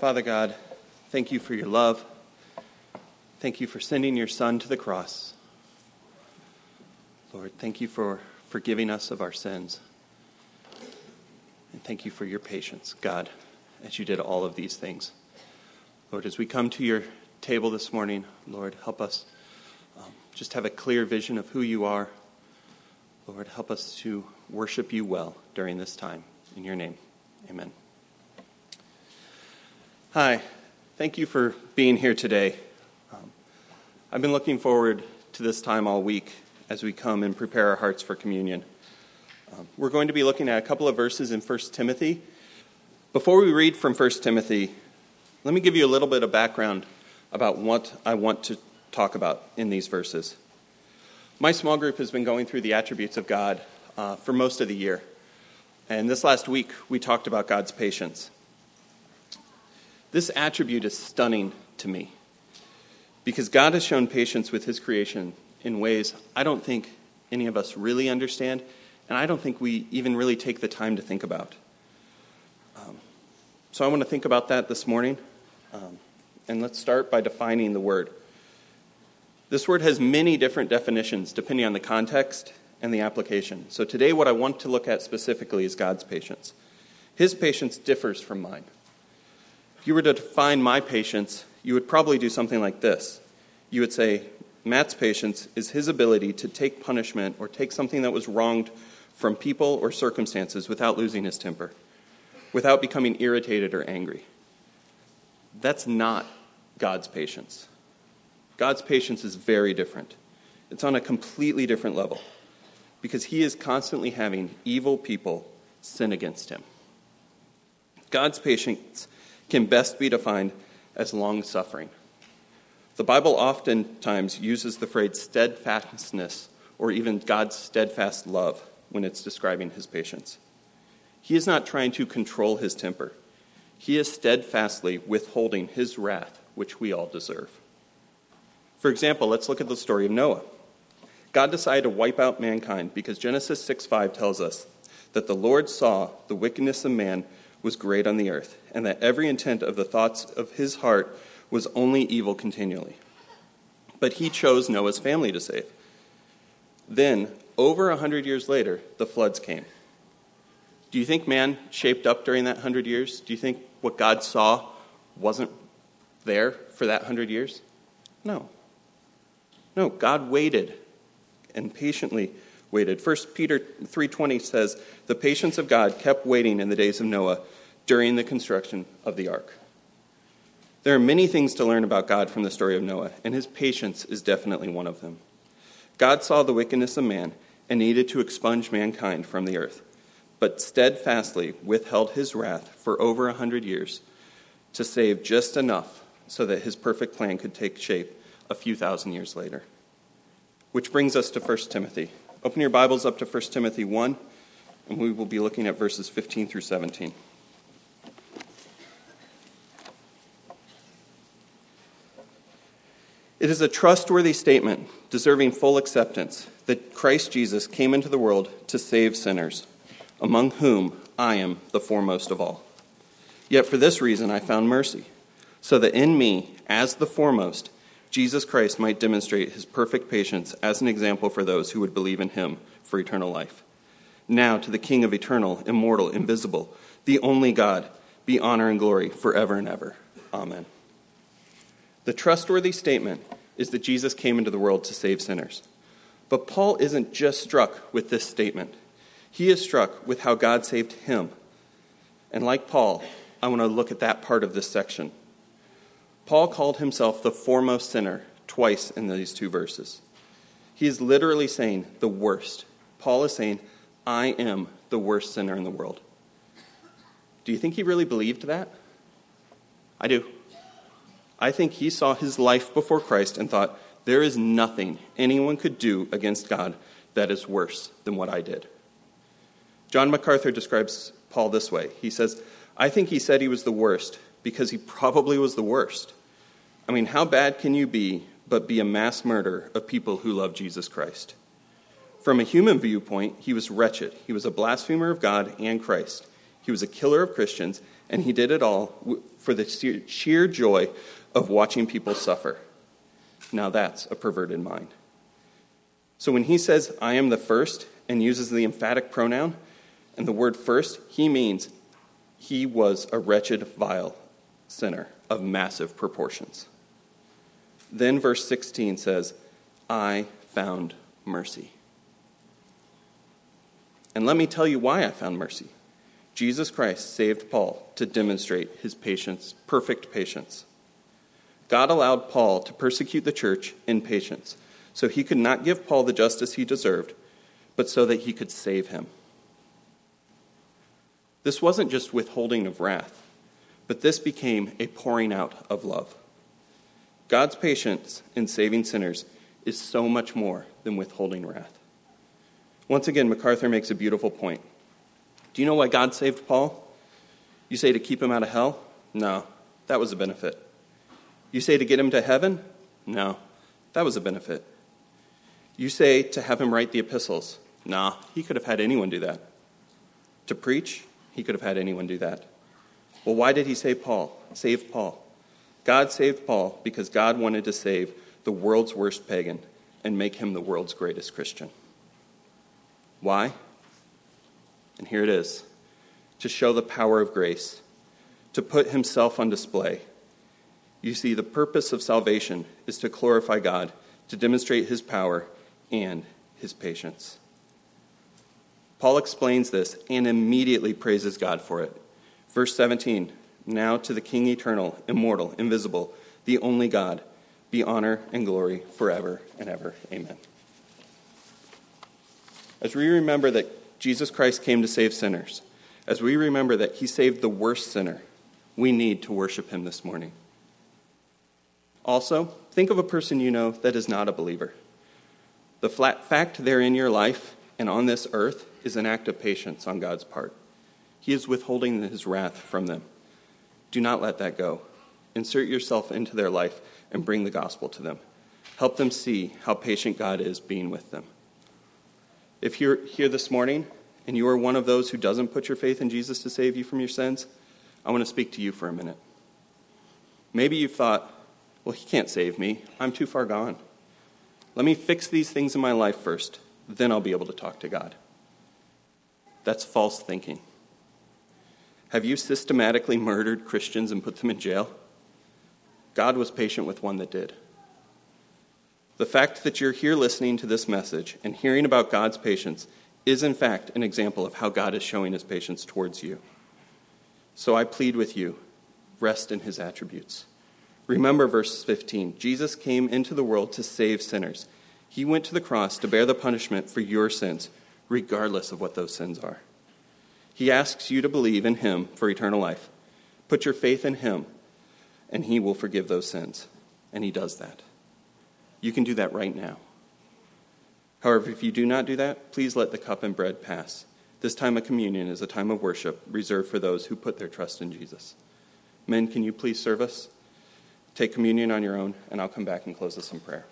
Father God, thank you for your love. Thank you for sending your Son to the cross. Lord, thank you for forgiving us of our sins. And thank you for your patience, God, as you did all of these things. Lord, as we come to your table this morning, Lord, help us um, just have a clear vision of who you are. Lord, help us to worship you well during this time. In your name, amen. Hi, thank you for being here today. Um, I've been looking forward to this time all week as we come and prepare our hearts for communion. Um, we're going to be looking at a couple of verses in 1 Timothy. Before we read from 1 Timothy, let me give you a little bit of background about what I want to talk about in these verses. My small group has been going through the attributes of God uh, for most of the year. And this last week, we talked about God's patience. This attribute is stunning to me because God has shown patience with his creation in ways I don't think any of us really understand, and I don't think we even really take the time to think about. Um, so I want to think about that this morning. Um, and let's start by defining the word. This word has many different definitions depending on the context and the application. So today, what I want to look at specifically is God's patience. His patience differs from mine. If you were to define my patience, you would probably do something like this. You would say, Matt's patience is his ability to take punishment or take something that was wronged from people or circumstances without losing his temper, without becoming irritated or angry. That's not God's patience. God's patience is very different. It's on a completely different level because he is constantly having evil people sin against him. God's patience can best be defined as long suffering. The Bible oftentimes uses the phrase steadfastness or even God's steadfast love when it's describing his patience. He is not trying to control his temper, he is steadfastly withholding his wrath, which we all deserve. For example, let's look at the story of Noah. God decided to wipe out mankind because Genesis 6 5 tells us that the Lord saw the wickedness of man was great on the earth, and that every intent of the thoughts of his heart was only evil continually. But he chose Noah's family to save. Then, over a hundred years later, the floods came. Do you think man shaped up during that hundred years? Do you think what God saw wasn't there for that hundred years? No. No, God waited and patiently waited. 1 Peter 3:20 says, "The patience of God kept waiting in the days of Noah during the construction of the ark." There are many things to learn about God from the story of Noah, and his patience is definitely one of them. God saw the wickedness of man and needed to expunge mankind from the earth, but steadfastly withheld his wrath for over a hundred years to save just enough so that his perfect plan could take shape a few thousand years later. Which brings us to 1 Timothy. Open your Bibles up to 1 Timothy 1, and we will be looking at verses 15 through 17. It is a trustworthy statement, deserving full acceptance, that Christ Jesus came into the world to save sinners, among whom I am the foremost of all. Yet for this reason I found mercy, so that in me, as the foremost, Jesus Christ might demonstrate his perfect patience as an example for those who would believe in him for eternal life. Now, to the King of eternal, immortal, invisible, the only God, be honor and glory forever and ever. Amen. The trustworthy statement is that Jesus came into the world to save sinners. But Paul isn't just struck with this statement, he is struck with how God saved him. And like Paul, I want to look at that part of this section. Paul called himself the foremost sinner twice in these two verses. He is literally saying the worst. Paul is saying, I am the worst sinner in the world. Do you think he really believed that? I do. I think he saw his life before Christ and thought, there is nothing anyone could do against God that is worse than what I did. John MacArthur describes Paul this way He says, I think he said he was the worst because he probably was the worst. I mean, how bad can you be but be a mass murder of people who love Jesus Christ? From a human viewpoint, he was wretched. He was a blasphemer of God and Christ. He was a killer of Christians, And he did it all for the sheer joy of watching people suffer. Now that's a perverted mind. So when he says, I am the first, and uses the emphatic pronoun and the word first, he means he was a wretched, vile sinner of massive proportions. Then verse 16 says, I found mercy. And let me tell you why I found mercy. Jesus Christ saved Paul to demonstrate his patience, perfect patience. God allowed Paul to persecute the church in patience, so he could not give Paul the justice he deserved, but so that he could save him. This wasn't just withholding of wrath, but this became a pouring out of love. God's patience in saving sinners is so much more than withholding wrath. Once again, MacArthur makes a beautiful point. Do you know why God saved Paul? You say to keep him out of hell? No, that was a benefit. You say to get him to heaven? No, that was a benefit. You say to have him write the epistles? Nah, he could have had anyone do that. To preach? He could have had anyone do that. Well, why did he save Paul? Save Paul. God saved Paul because God wanted to save the world's worst pagan and make him the world's greatest Christian. Why? And here it is to show the power of grace, to put himself on display. You see, the purpose of salvation is to glorify God, to demonstrate his power and his patience. Paul explains this and immediately praises God for it. Verse 17 Now to the King eternal, immortal, invisible, the only God, be honor and glory forever and ever. Amen. As we remember that Jesus Christ came to save sinners, as we remember that he saved the worst sinner, we need to worship him this morning. Also, think of a person you know that is not a believer. The flat fact they're in your life and on this earth is an act of patience on God's part. He is withholding his wrath from them. Do not let that go. Insert yourself into their life and bring the gospel to them. Help them see how patient God is being with them. If you're here this morning and you are one of those who doesn't put your faith in Jesus to save you from your sins, I want to speak to you for a minute. Maybe you've thought, well, he can't save me. I'm too far gone. Let me fix these things in my life first, then I'll be able to talk to God. That's false thinking. Have you systematically murdered Christians and put them in jail? God was patient with one that did. The fact that you're here listening to this message and hearing about God's patience is, in fact, an example of how God is showing his patience towards you. So I plead with you rest in his attributes. Remember verse 15 Jesus came into the world to save sinners. He went to the cross to bear the punishment for your sins, regardless of what those sins are. He asks you to believe in him for eternal life. Put your faith in him, and he will forgive those sins. And he does that. You can do that right now. However, if you do not do that, please let the cup and bread pass. This time of communion is a time of worship reserved for those who put their trust in Jesus. Men, can you please serve us? Take communion on your own, and I'll come back and close this in prayer.